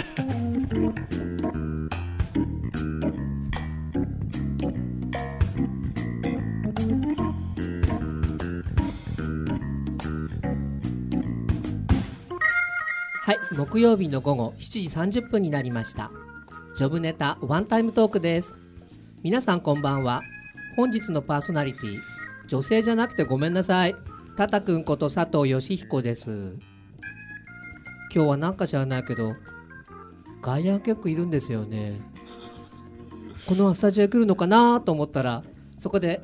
はい木曜日の午後7時30分になりました。ジョブネタワンタイムトークです。皆さんこんばんは。本日のパーソナリティ女性じゃなくてごめんなさい。タタくんこと佐藤義彦です。今日はなんか知らないけど外野結構いるんですよね。このスタジオへ来るのかなと思ったらそこで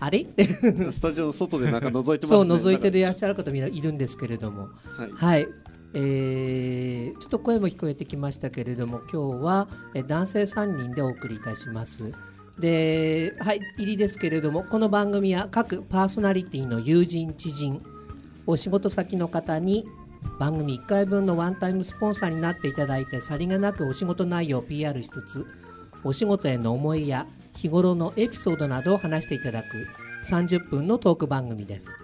あれ？スタジオの外でなんか覗いてますね。そう覗いてるいらっしゃる方みんないるんですけれども。はい。はい、えーちょっと声も聞こえてきましたけれども今日はえー男性3人でお送りいたします。ではい入りですけれどもこの番組は各パーソナリティの友人知人お仕事先の方に番組1回分のワンタイムスポンサーになっていただいてさりげなくお仕事内容を PR しつつお仕事への思いや日頃のエピソードなどを話していただく30分のトーク番組です。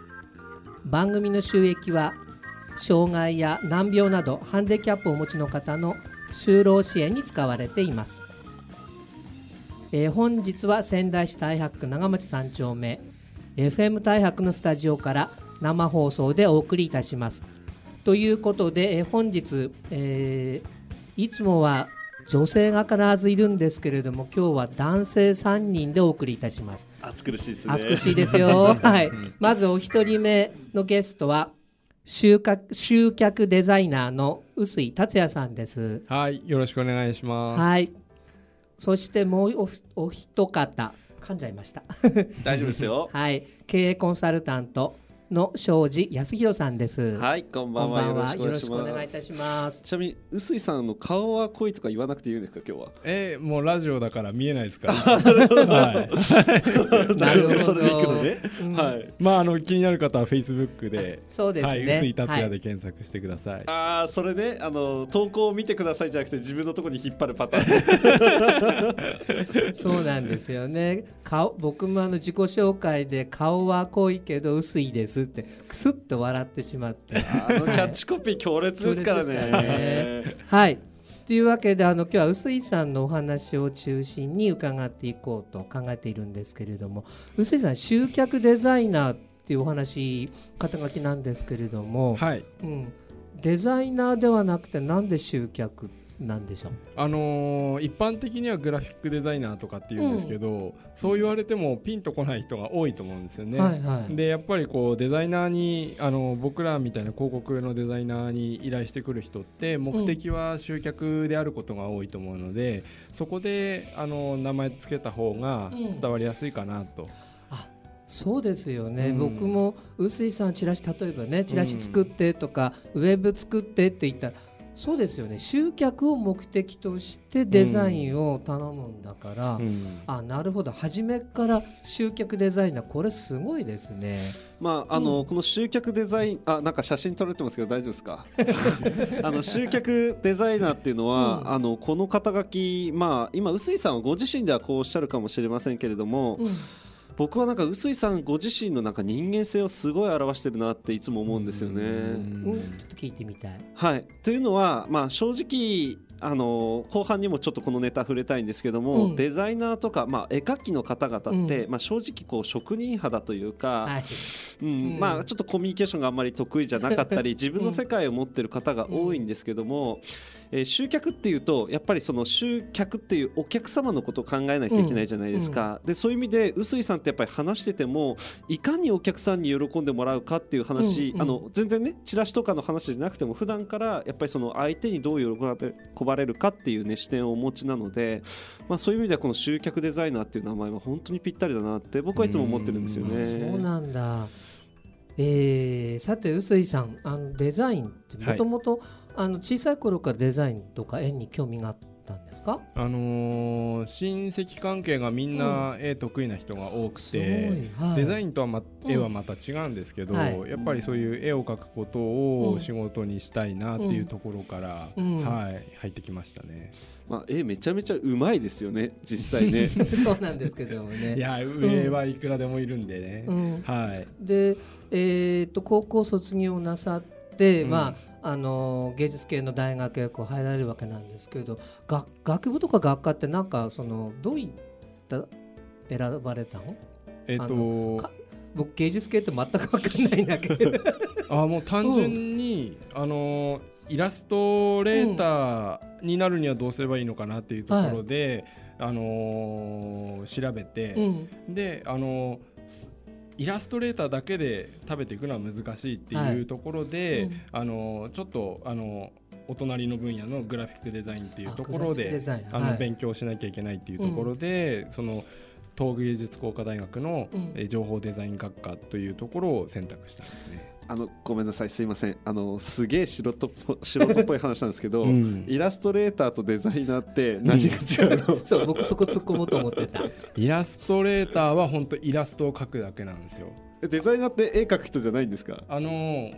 番組の収益は障害や難病などハンディキャップをお持ちの方の就労支援に使われています、えー本日は仙台市太白区長町3丁目 FM 太白のスタジオから生放送でお送りいたします。ということで、えー本日、えーいつもは女性が必ずいるんですけれども今日は男性3人でお送りいたします暑苦しいですね。暑苦しいですよ。はい。まずお一人目のゲストは集客集客デザイナーの臼井達也さんです。はい、よろしくお願いします。はい。そしてもうおお一方噛んじゃいました。大丈夫ですよ。はい。経営コンサルタントの庄司康弘さんです。はい、こんばんは。よろしくおよろしくお願いいいたします。ちなみに、臼井さんの顔は濃いとか言わなくていいんですか、今日は。えーもうラジオだから見えないですから。はい。なるほどそれでいくのね。うんはい。まああの気になる方は Facebook で、そうですはい、ね。薄い達也はいで検索してください。ああ、それね、あの投稿を見てくださいじゃなくて、自分のところに引っ張るパターン。そうなんですよね。顔僕もあの自己紹介で顔は濃いけど薄いですってクスッと笑ってしまって。あのキャッチコピー強烈ですから強烈ですからねね。はい。というわけであの今日は臼井さんのお話を中心に伺っていこうと考えているんですけれども臼井さん集客デザイナーっていうお話肩書きなんですけれども、はい。うん、デザイナーではなくてなんで集客なんでしょう？あのー一般的にはグラフィックデザイナーとかって言うんですけど、そう言われてもピンとこない人が多いと思うんですよね。はいはい。でやっぱりこうデザイナーにあの僕らみたいな広告のデザイナーに依頼してくる人って目的は集客であることが多いと思うので、そこであの名前つけた方がうん。伝わりやすいかなと、そうですよね、うん。僕も臼井さんチラシ例えばねチラシ作ってとか、ウェブ作ってって言ったらそうですよね。集客を目的としてデザインを頼むんだから、うん。あなるほど。初めから集客デザイナーこれすごいですね。まああの、この集客デザインあなんか写真撮られてますけど大丈夫ですか？あの集客デザイナーっていうのは、うん。あのこの肩書きまあ今臼井さんはご自身ではこうおっしゃるかもしれませんけれども、うん僕はなんか臼井さんご自身のなんか人間性をすごい表してるなっていつも思うんですよね。うんちょっと聞いてみたい。はい、というのは、まあ、正直あの後半にもちょっとこのネタ触れたいんですけども、うん。デザイナーとか、まあ、絵描きの方々って、うまあ、正直こう職人肌というか、はい。うんうん。まあ、ちょっとコミュニケーションがあんまり得意じゃなかったり 自分の世界を持ってる方が多いんですけども、えー集客っていうとやっぱりその集客っていうお客様のことを考えなきゃいけないじゃないですか、でそういう意味で臼井さんってやっぱり話しててもいかにお客さんに喜んでもらうかっていう話、うん。うん。あの全然ねチラシとかの話じゃなくても普段からやっぱりその相手にどう喜ばれるかっていうね視点をお持ちなので、まあ、そういう意味ではこの集客デザイナーっていう名前は本当にぴったりだなって僕はいつも思ってるんですよね。そうなんだ。えーさて臼井さんあのデザインってもともとあの小さい頃からデザインとか絵に興味があったんですか？あのー親戚関係がみんな絵得意な人が多くて、はい、デザインとは、ま、うん絵はまた違うんですけど、はい。やっぱりそういう絵を描くことうん。を仕事にしたいなっていうところから、うん。はい、入ってきましたね。まあ、絵めちゃめちゃうまいですよね実際ね。そうなんですけどもね。いや上はいくらでもいるんでね、うん、はい。で、えー、と高校卒業なさっまああの芸術系の大学へこう入られるわけなんですけれど学学部とか学科ってなんかそのどういった選ばれたの？えっ、あとか僕芸術系って全く分かんないんだけど。あもう単純に、あのイラストレーターになるにはどうすればいいのかなっていうところで、あのー調べて、うん。であのイラストレーターだけで食べていくのは難しいってはい。いうところで、うん。あのちょっとあのお隣の分野のグラフィックデザインっていうところであの、はい。勉強しなきゃいけないっていうところで、その東北芸術工科大学の、情報デザイン学科というところを選択したんですね。あのごめんなさいすいません。あのすげえ素人っぽ素人っぽい話なんですけど、うん。イラストレーターとデザイナーって何が違うの、そう僕そこ突っ込もうと思ってた。イラストレーターは本当イラストを描くだけなんですよ。デザイナーって絵描く人じゃないんですか？あの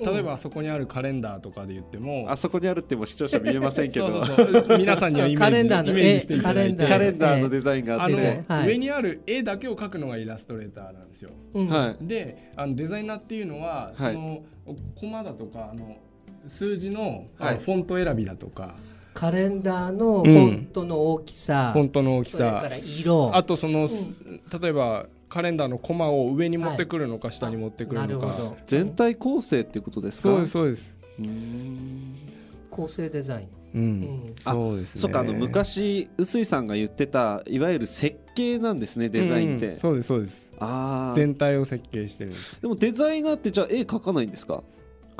例えばあそこにあるカレンダーとかで言っても、あそこにあるっても視聴者見えませんけど。そうそうそう。皆さんにはイメージカレンダーのイメージしていただいて。絵カレンダーのデザインがあって、はい。上にある絵だけを描くのがイラストレーターなんですよ。うん。はい。であのデザイナーっていうのは、はい。そのコマだとかあの数字の,、はい。フォント選びだとか。カレンダーのフォントの大きさ、フォントの大きさ。それから色。あとその、例えばカレンダーのコマを上に持ってくるのか、下に持ってくるなのか。るほど全体構成っていうことですか？そうですそうです。構成デザイン、うん。そうですね。そっかあの昔臼井さんが言ってたいわゆる設計なんですねデザインって、うんそうですそうです。ああ全体を設計してるんでもデザイナーってじゃあ絵描かないんですか？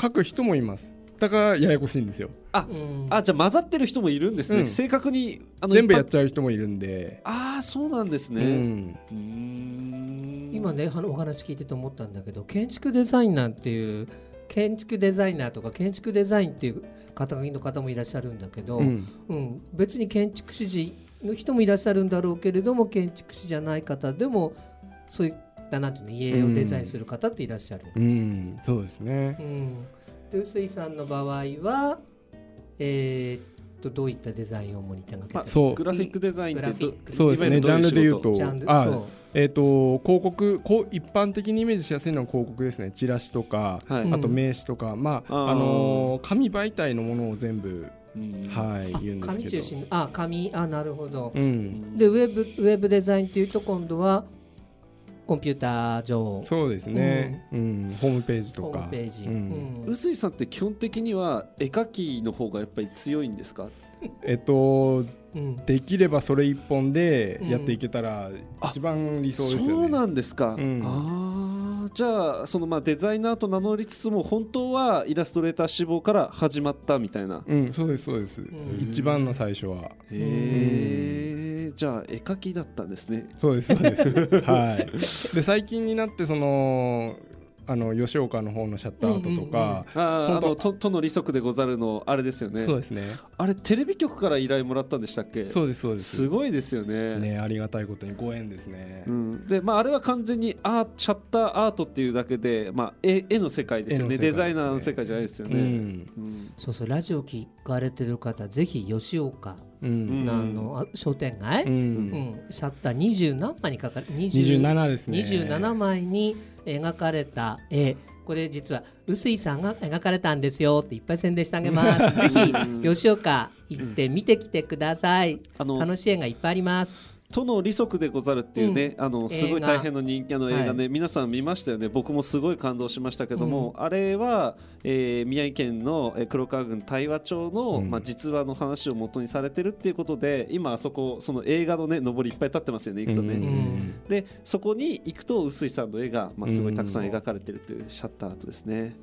書く人もいます。だからややこしいんですよ。うん。あじゃあ混ざってる人もいるんですね、うん。正確にあの全部やっちゃう人もいるんで。ああそうなんですね、ううん。今ねはお話聞いてて思ったんだけど建築デザイナーっていう建築デザイナーとか建築デザインっていう肩書きの方もいらっしゃるんだけど、うん。うん。別に建築士の人もいらっしゃるんだろうけれども建築士じゃない方でもそういったなんていうの家をデザインする方っていらっしゃる。うん、そうですね。う。んで臼井さんの場合は、えーっとどういったデザインを主に手がけてるんですか？そう。グラフィックデザインってそうですね。ジャンルで言うとジャン、ル。あえっ、と広告こう一般的にイメージしやすいのは広告ですね。チラシとか、はい、うんあと名刺とか、まああのー紙媒体のものを全部うん。はいあ言うんですけど。紙中心あ紙。あなるほど。う。ん。でウェブウェブデザインっていうと今度はコンピューター上。そうですね。うん、ホームページとか。ホームページ、ううん。ん臼井さんって基本的には絵描きの方がやっぱり強いんですか？えっとうん。できればそれ一本でやっていけたらあ一番理想ですよね。そうなんですか、うん。ああじゃあそのまあデザイナーと名乗りつつも本当はイラストレーター志望から始まったみたいな。うん、そうですそうです。ん。一番の最初は。へえじゃあ絵描きだったんですねそうですそうです。はい。で最近になってそのあの吉岡の方のシャッターアートとか、あああ本当のととの利息でござるのあれですよねそうですね。あれテレビ局から依頼もらったんでしたっけ？そうですそうです。すごいですよねねありがたいことにご縁ですね。うん、でまああれは完全にアーシャッターアートっていうだけで、まあ、絵絵の世界ですよねねデザイナーの世界じゃないですよね、うん。うんそうそうラジオ聞かれてる方ぜひ吉岡あのあ商店街、ううん。ん。シャッター20何枚にかかる二十七ですね。27枚に描かれた絵。これ実は臼井さんが描かれたんですよっていっぱい宣伝してあげます。ぜひ吉岡行って見てきてください。あの楽しい絵がいっぱいありますとの利息でござるっていうね、あのすごい大変の人気あの映画ね、は皆さん見ましたよね。僕もすごい感動しましたけども、あれは、えー宮城県のえー黒川郡大和町の、うん。まあ、実話の話を元にされてるっていうことで今あそこその映画のね上りいっぱい立ってますよね行くとね、うん。でそこに行くと臼井さんの絵が、まあ、すごいたくさん描かれてるというシャッターアートですね。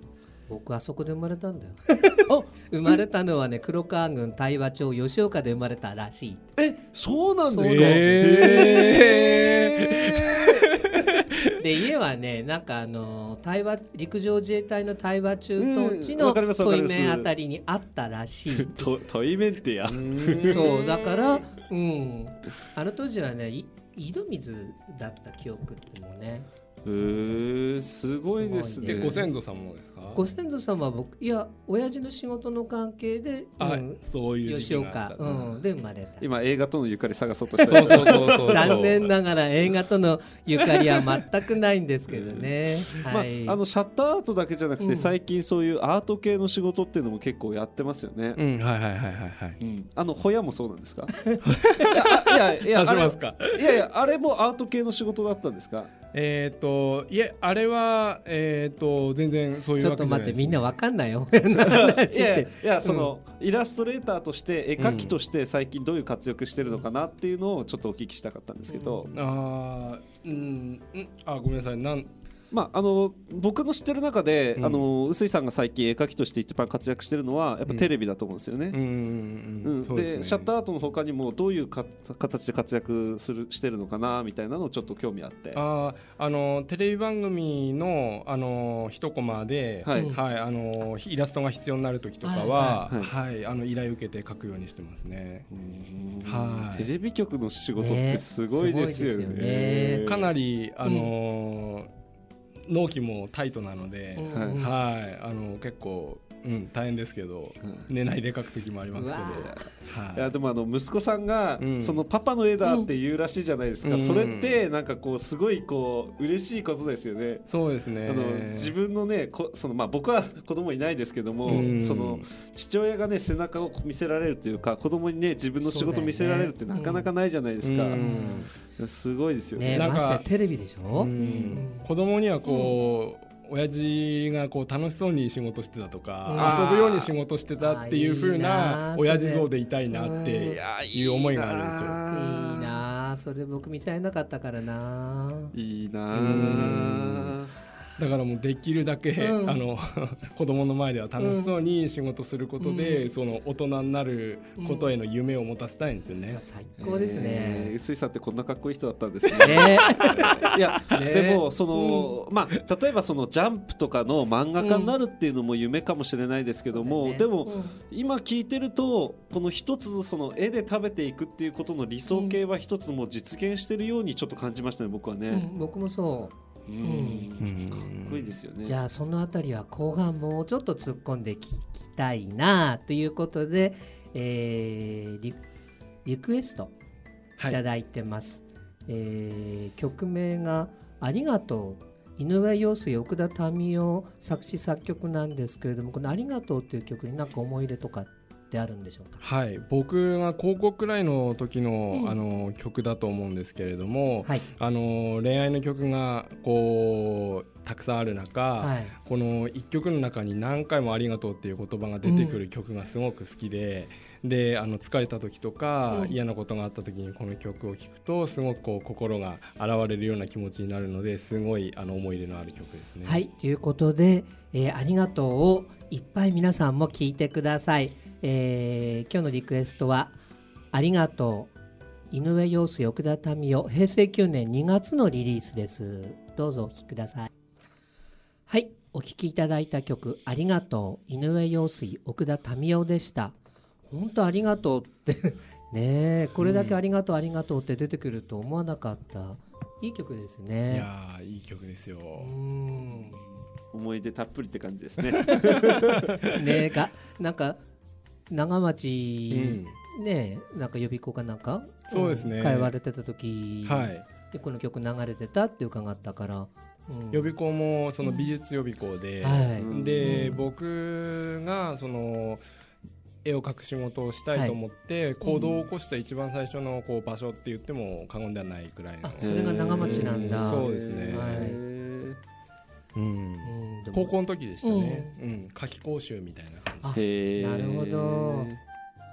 僕あそこで生まれたんだよ。生まれたのはね黒川郡大和町吉岡で生まれたらしい。えそうなんですか？えで家はねなんかあの対話陸上自衛隊の対話駐屯地のうんわかりますわかります。対面あたりにあったらしい。と対面ってや。そうだからうん。あの当時はねい井戸水だった記憶ってもうねへーすごいですね。すご先祖様もですか？ご先祖様は僕いや親父の仕事の関係で、あ、うん、そういう時吉岡うん、で生まれた。今映画とのゆかり探そうとしてそうそうそうそう。残念ながら映画とのゆかりは全くないんですけどね。まあ、はい。あのシャッターアートだけじゃなくて、うん。最近そういうアート系の仕事っていうのも結構やってますよね。うんはいはいはいはいはい。うん。あのホヤもそうなんですか？いやいやいやいやあれもアート系の仕事だったんですか？えっ、といえあれはえっ、と全然そういうちょっとわけじゃないです待ってみんなわかんないよ。話いやいやいやその、イラストレーターとして絵描きとして最近どういう活躍してるのかなっていうのをちょっとお聞きしたかったんですけど、あーうんん。あごめんなさい。なんまああの僕の知ってる中で、うん。あの臼井さんが最近絵描きとして一番活躍してるのはやっぱテレビだと思うんですよね。うんうんうんうん。そうでシャッターーアートの他にもどういうか形で活躍するしてるのかなみたいなのをちょっと興味あって。あーあのテレビ番組のあの一コマで、はい。あのイラストが必要になる時とかは、はい。はい、あの依頼受けて書くようにしてますね。うん。はい。テレビ局の仕事ってすごいですよね。ねよね。かなりあのー納期もタイトなので、うん。はい。あの結構、うん、大変ですけど、寝ないで書く時もありますけど、はい。いやでもあの息子さんが、うん。そのパパの絵だって言うらしいじゃないですか、うん。それってなんかこうすごいこう嬉しいことですよね。そうですね。あの自分のねこそのまあ僕は子供いないですけども、うん。その父親がね背中を見せられるというか子供にね自分の仕事見せられるってなかなかないじゃないですか、うん。すごいですよね。ねなんかましてやテレビでしょ？うん。子供にはこう、親父がこう楽しそうに仕事してたとか、うん。遊ぶように仕事してたっていう風あーいいなな親父像でいたいなっうんていう思いがあるんですよ。いいなあそれ僕見せられなかったからな。いいな。あうんだからもうできるだけ、うんあの 子供の前では楽しそうに仕事することで、うんその大人になることへの夢を持たせたいんですよね。最高ですえーね。臼井さんってこんなかっこいい人だったんですね。ね。いや、ねでもその、まあ例えばそのジャンプとかの漫画家になるっていうのも夢かもしれないですけども、ねでも、うん今聞いてるとこの一つその絵で食べていくっていうことの理想形は一つもう実現してるようにちょっと感じましたね僕はね。うん僕もそう。うん。うんかっこいいですよね。じゃあそのあたりは後半もうちょっと突っ込んで聞きたいなということで、えーリリクエストいただいてます、えー曲名が「ありがとう」井上陽水奥田民生作詞作曲なんですけれどもこの「ありがとう」っていう曲に何か思い入れとかってあるんでしょうか？はい、僕が高校くらいの時の,、うん。あの曲だと思うんですけれども、はい。あの恋愛の曲がこうたくさんある中、はい。この一曲の中に何回も「ありがとう」っていう言葉が出てくる曲がすごく好きで、であの疲れた時とか、うん。嫌なことがあった時にこの曲を聴くとすごくこう心が洗われるような気持ちになるのですごいあの思い入れのある曲ですね。はい、ということで、えーありがとうをいっぱい皆さんも聞いてください。えー今日のリクエストは、ありがとう。井上陽水奥田民生平成9年2月のリリースです。どうぞお聴きください。はい、お聴きいただいた曲、ありがとう。井上陽水奥田民生でした。本当ありがとうって ねえ、これだけありがとう、ありがとうって出てくると思わなかった。いい曲ですいね。やーいい曲ですよ。うん思い出たっぷりって感じですね。ねがなんか長町、ねなんか予備校かなんかそうですね。ん通われてた時、はい。でこの曲流れてたって伺ったから、うん。予備校もその美術予備校で、はい。うんで、うん。僕がその絵を描く仕事をしたいと思って、行動を起こした一番最初のこう場所って言っても過言ではないくらいの。あ、それが長町なんだ。そうですね、はい。へうん。高校の時でしたね、うん。夏季講習みたいな感じなるほど。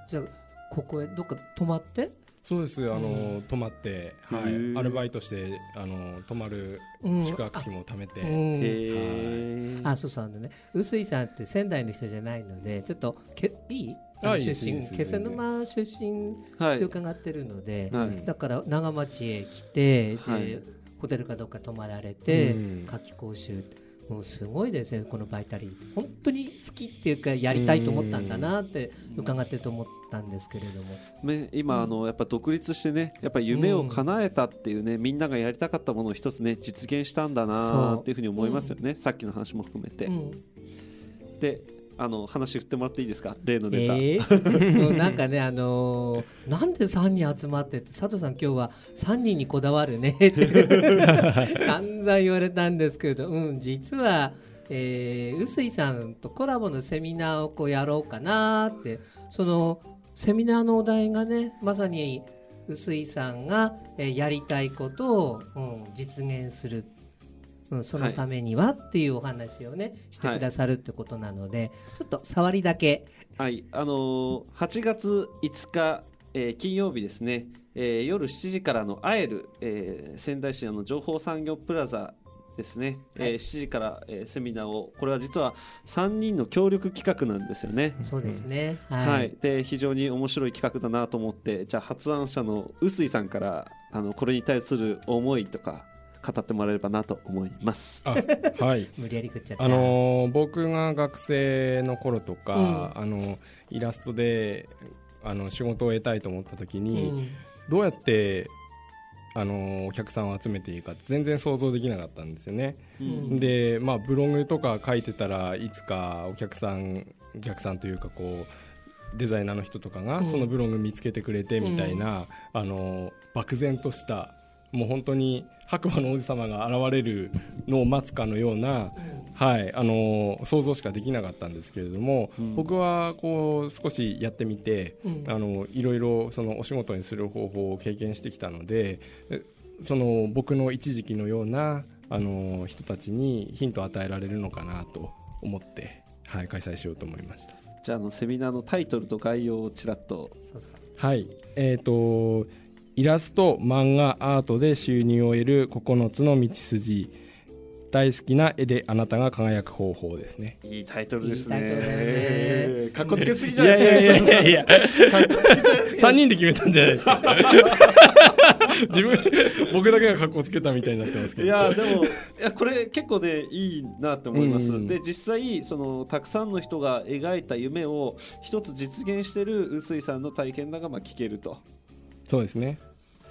じゃあここへどっか泊まって、そうです。あの、うん。泊まって、はい、アルバイトしてあの泊まるうん。宿泊費も貯めて、あうん。へー。あそうそうあのね。臼井さんって仙台の人じゃないのでちょっとけいい出身。気仙沼出身はい。で伺ってるので、はい。だから長町へ来て、ではいホテルかどっか泊まられて、うん。夏季講習もうすごいですね。このバイタリー本当に好きっていうかやりたいと思ったんだなって伺ってると思ったんですけれども、ね、今、あのやっぱ独立してねやっぱ夢を叶えたっていうね、みんながやりたかったものを一つね実現したんだなっていうふうに思いますよね、さっきの話も含めて。であの話振ってもらっていいですか？例のネタ、えー、なんかねあのー、なんで3人集まってって佐藤さん今日は3人にこだわるねって 散々言われたんですけどうん実はえー、臼井さんとコラボのセミナーをこうやろうかなってそのセミナーのお題がねまさに臼井さんが、えー、やりたいことを、うん、実現するうん、そのためにはっていうお話をねしてくださるってことなので、ちょっと触りだけ。はい。あのー、8月5日、えー、金曜日ですね、えー、夜7時からの「会える」えー、仙台市の情報産業プラザですね、はい、えー、7時から、えー、セミナーを。これは実は3人の協力企画なんですよね。そうですね、はい、はい、で非常に面白い企画だなと思ってじゃあ発案者の臼井さんからあのこれに対する思いとか語ってもらえればなと思います。はい。無理やり食っちゃった。あのー、僕が学生の頃とか、うん、あのイラストであの仕事を得たいと思った時に、うん、どうやってあのお客さんを集めていいか全然想像できなかったんですよね。うん、で、まあブログとか書いてたらいつかお客さんお客さんというかこうデザイナーの人とかがそのブログ見つけてくれてみたいな、うん、あの漠然としたもう本当に白馬の王子様が現れるのを待つかのような、はい、あの想像しかできなかったんですけれども、うん、僕はこう少しやってみて、うん、あのいろいろそのお仕事にする方法を経験してきたのでその僕の一時期のようなあの人たちにヒントを与えられるのかなと思って、はい、開催しようと思いました。じゃあのセミナーのタイトルと概要をちらっと。はい。えーとイラスト漫画アートで収入を得る9つの道筋。大好きな絵であなたが輝く方法ですね。いいタイトルですね。かっこつけすぎじゃないですか。いやいやいやいや3人で決めたんじゃないですか。自分僕だけがかっこつけたみたいになってますけど。いやでもいやこれ結構ねいいなって思います、うん、で実際そのたくさんの人が描いた夢を一つ実現してる臼井さんの体験談がまあ聞けるとそうですね。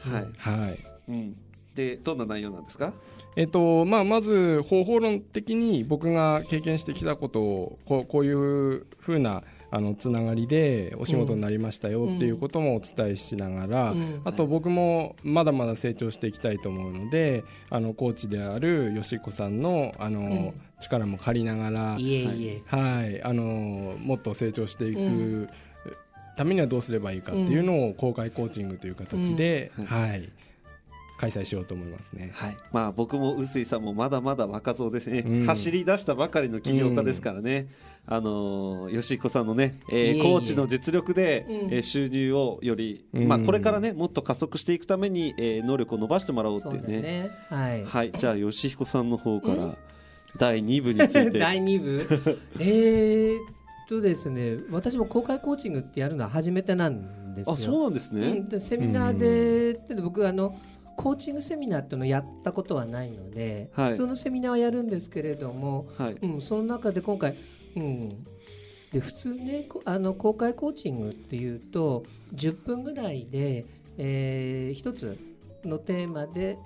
はい、はい、うん、でどんな内容なんですか？えっとまあ、まず方法論的に僕が経験してきたことをこうこういうふうなあのつながりでお仕事になりましたよっていうこともお伝えしながら、うん。うん、あと僕もまだまだ成長していきたいと思うのであのコーチである吉子さんのあの、うん、力も借りながらはい、あのもっと成長していく、ためにはどうすればいいかっていうのを公開コーチングという形で、うん、はい、開催しようと思いますね。はい、まあ僕も臼井さんもまだまだ若造ですね、うん、走り出したばかりの起業家ですからね。うん、あのー、吉彦さんのね、えー、コーチの実力で、うん、えー、収入をより、まあこれからねもっと加速していくために、えー、能力を伸ばしてもらおうっていうね。ね。はい、はい、じゃあ吉彦さんの方から。第2部について。第2部？えーとですね私も公開コーチングってやるのは初めてなんですよ。あそうなんですね、うん、でセミナーで、うん、僕あのコーチングセミナーっていうのをやったことはないので、はい、普通のセミナーはやるんですけれども、はい、うん、その中で今回、うん、で普通ねあの公開コーチングっていうと10分ぐらいで、えー、一つのテーマで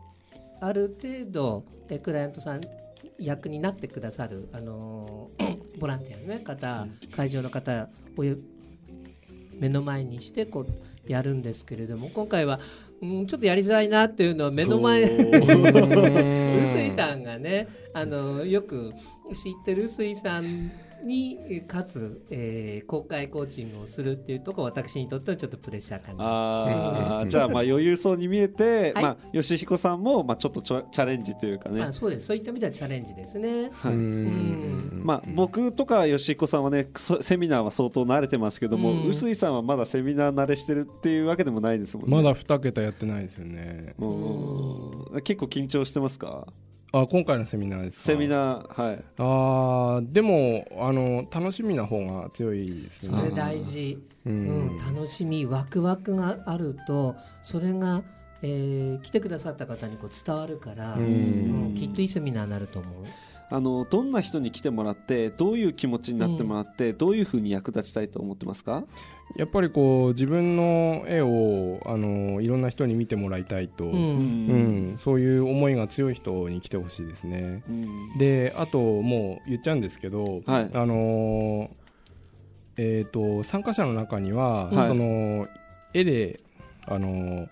ある程度クライアントさん役になってくださる、あの ボランティアの、ね、方会場の方を目の前にしてこうやるんですけれども今回は、うん、ちょっとやりづらいなっていうのは目の前 臼井さんがねあのよく知ってる臼井さんにかつ、えー、公開コーチングをするっていうところ私にとってはちょっとプレッシャー感ああじゃあまあ余裕そうに見えて、はい、まあ吉彦さんもまあちょっとチャレンジというかね。あそうです。そういった意味ではチャレンジですね。はい。まあ僕とか吉彦さんはねセミナーは相当慣れてますけども臼井さんはまだセミナー慣れしてるっていうわけでもないですもんね。まだ2桁やってないですよね。結構緊張してますか？あ今回のセミナーですか？セミナーはい。あでもあの楽しみな方が強いですね。それ大事、うん、うん、楽しみワクワクがあるとそれが、えー、来てくださった方にこう伝わるから、うん、うん、きっといいセミナーになると思う。あのどんな人に来てもらってどういう気持ちになってもらって、どういうふうに役立ちたいと思ってますか？やっぱりこう自分の絵をあのいろんな人に見てもらいたいと、ううん。んそういう思いが強い人に来てほしいですね。うん。であともう言っちゃうんですけど、はい。あのーえー、と参加者の中には、はい。その絵で、あのー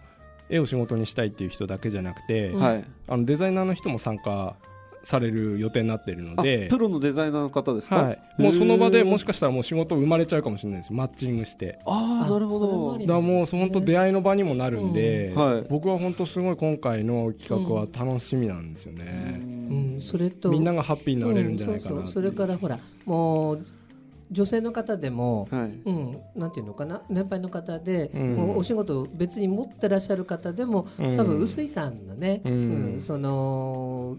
絵を仕事にしたいっていう人だけじゃなくて、うんはい、あのデザイナーの人も参加される予定になっているのあでプ。ロのデザイナーの方ですか、はい、もうその場でもしかかしたらもう仕事生まれちゃうかもしれないです。マッチングして。ああなるほど。りだもう本当出会いの場にもなるんで、うん。はい。僕は本当すごい今回の企画は楽しみなんですよね、うん、それとみんながハッピーになれるんじゃないかなう。んそうそうそれからほらもう女性の方でも、はい。うん、なんていうのかな？年配の方で、うん。もうお仕事を別に持ってらっしゃる方でも、うん。多分臼井さんのね、うん。うんその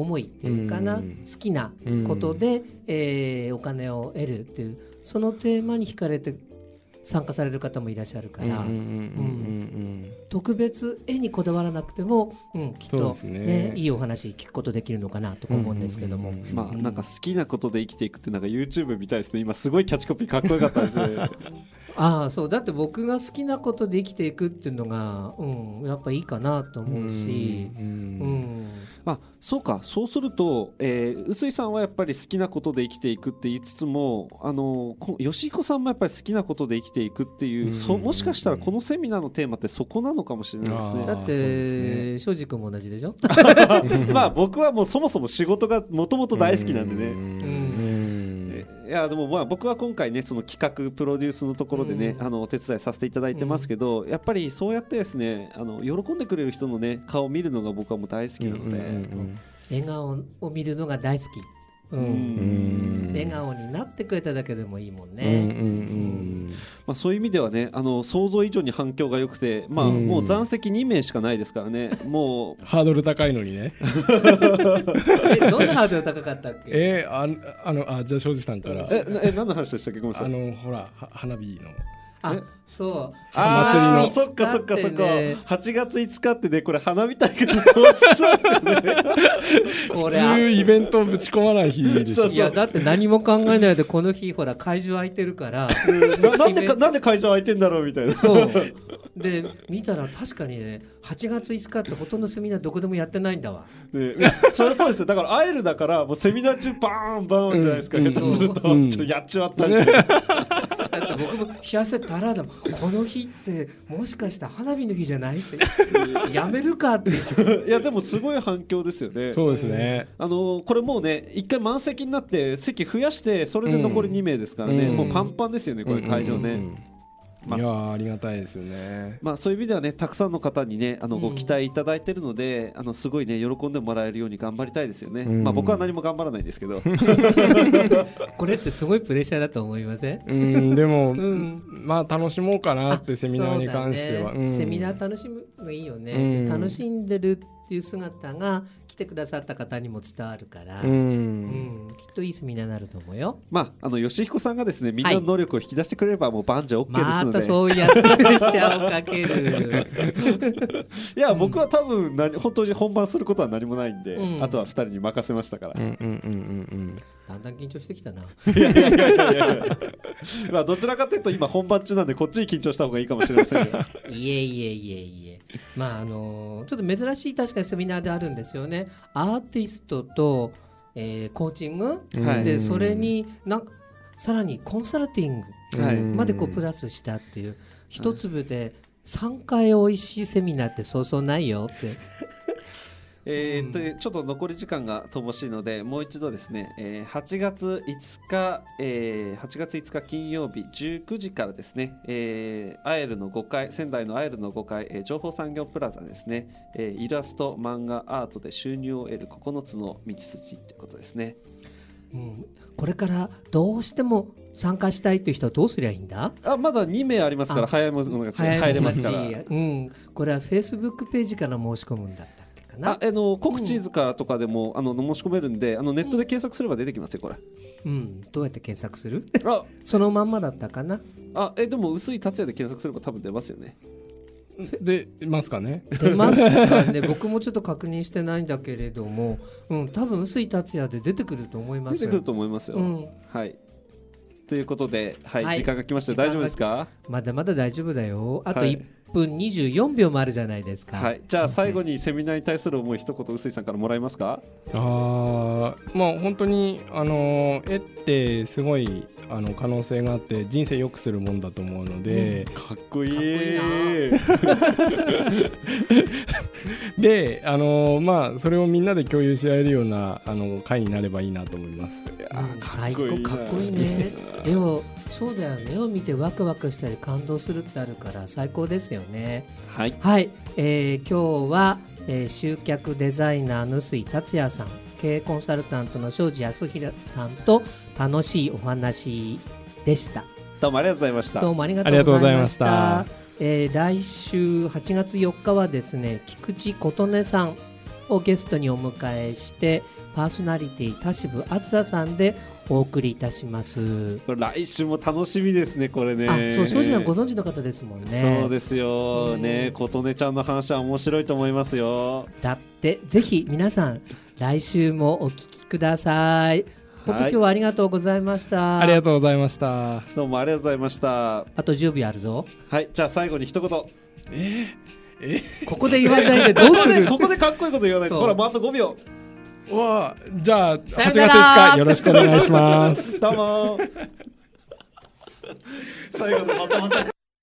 思いっていうかな、うん。好きなことで、えーお金を得るっていうそのテーマに惹かれて参加される方もいらっしゃるから、うんうんうんうん特別絵にこだわらなくても、うん、きっとねね。いいお話聞くことできるのかなとか思うんですけども。うんうんうん。まあなんか好きなことで生きていくってなんか YouTube みたいですね。今すごいキャッチコピーかっこよかったですね ああそう。だって僕が好きなことで生きていくっていうのが、うん、やっぱいいかなと思うし、うんうんあそうか。そうすると、えー、臼井さんはやっぱり好きなことで生きていくって言いつつもあのこ吉彦さんもやっぱり好きなことで生きていくっていう、うん。そもしかしたらこのセミナーのテーマってそこなのかもしれないですね。だって庄司君も同じでしょ？まあ僕はもうそもそも仕事がもともと大好きなんでね、うん。えいやでもまあ僕は今回ねその企画プロデュースのところでね、うん。あのお手伝いさせていただいてますけど、やっぱりそうやってですねあの喜んでくれる人のね顔を見るのが僕はもう大好きなので、笑顔を見るのが大好き、うん。うん。笑顔になってくれただけでもいいもんね。まあ、そういう意味ではねあの想像以上に反響が良くて、まあ、うん。もう残席2名しかないですからね。もう。ハードル高いのにね。えどんなハードル高かったっけ？えー、ああのあじゃあ庄司さんから。えなえ何の話でしたっけ？ごめんなさあいのほらは花火のあえ？そう。あー祭りの。そっかそっかそっか。ね8月5日ってねこれ花火大会の当日なんですよね。これ普通イベントぶち込まない日でしょいやだって何も考えないでこの日ほら会場空いてるから。ななんでかなんで会場空いてんだろうみたいな。そう。で見たら確かにね8月5日ってほとんどセミナーどこでもやってないんだわ。ね、そりゃそうですよ。だから会えるだからもうセミナー中バーンバーンじゃないですか、うん。下手すると、うん。ちょっとやっちまったみたいな、だって僕も冷やせたらだもんこの日ってもしかしたら花火の日じゃないって。やめるかって。いやでもすごい反響ですよね。そうですね。あのこれもうね一回満席になって席増やしてそれで残り2名ですからね、うん。もうパンパンですよねこれ会場ね、うんうんうんまあいやーありがたいですよね。まあ、そういう意味ではねたくさんの方にねあのうん。ご期待いただいてるので、あのすごいね喜んでもらえるように頑張りたいですよね、うん。まあ、僕は何も頑張らないんですけど。これってすごいプレッシャーだと思いません？うんでも、ん。まあ楽しもうかなってセミナーに関しては、ねうん。セミナー楽しむのいいよね、うん。で楽しんでるっていう姿が来てくださった方にも伝わるから、ううんんきっといいセミナーになると思うよ。まああの吉彦さんがですねみんなの能力を引き出してくれればもう万事 OK ですまので、たそうやってプレッシャーをかける。いや僕は多分何本当に本番することは何もないんで、うん。あとは2人に任せましたから、うんうんうんうんだんだん緊張してきたな。いやいやいやいやいや まあどちらかというと今本番中なんでこっちに緊張した方がいいかもしれませんいえいえいえいえ。まああのちょっと珍しい確かにセミナーであるんですよね。アーティストと、えーコーチング、うんはいでそれになさらにコンサルティングはいまでこうプラスしたっていう一粒で3回おいしいセミナーってそうそうないよって。えーっとちょっと残り時間が乏しいのでもう一度ですね、えー8月5日、えー8月5日金曜日19時からですね、えーアエルの5階仙台のアエルの5階、えー情報産業プラザですね、えーイラスト漫画アートで収入を得る9つの道筋ってことですね。うん、これからどうしても参加したいっていう人はどうすりゃいいんだ？あまだ2名ありますからあ早いものが入れますから。うん、これはフェイスブックページから申し込むんだかな。ああのコクチーズカーとかでも、あの申し込めるんであのネットで検索すれば出てきますよこれ。うん、どうやって検索する？あ。そのまんまだったかな？あえでも薄い達也で検索すれば多分出ますよね。出ますかね？出ますかね？僕もちょっと確認してないんだけれども、うん、多分臼井達也で出てくると思います出てくると思いますよ、うん、はい。ということで、はいはい。時間が来ました。大丈夫ですか？まだまだ大丈夫だよ。あとはい。1分24秒もあるじゃないですか、はい。じゃあ最後にセミナーに対する思い一言臼井さんからもらえますか？あーまあ本当にあの絵ってすごいあの可能性があって人生良くするもんだと思うので、かっこいい。かっこいい であのまあそれをみんなで共有し合えるようなあの会になればいいなと思います。うん最高いいな。かっこいいね。絵をそうだよね。絵を見てワクワクしたり感動するってあるから最高ですよね。はい。はい、えー今日は、えー集客デザイナーの臼井達也さん経営コンサルタントの庄司康弘さんと楽しいお話でした。どうもありがとうございました。どうもありがとうございました。えー来週8月4日はですね菊池琴音さんをゲストにお迎えしてパーソナリティ田渋敦さんでお送りいたします。これ来週も楽しみですねこれね。あ、そう庄司さんご存知の方ですもんね。そうですよ。うんね。琴音ちゃんの話は面白いと思いますよ。だってぜひ皆さん来週もお聞きください。本当今日はありがとうございました。ありがとうございました。どうもありがとうございました。あと10秒あるぞ。はい。じゃあ最後に一言。ここで言わないでどうする？ここでかっこいいこと言わないと。ほらもうあと5秒。わあじゃあ8さよ月なら。5日よろしくお願いします。どうも 最後のまたまた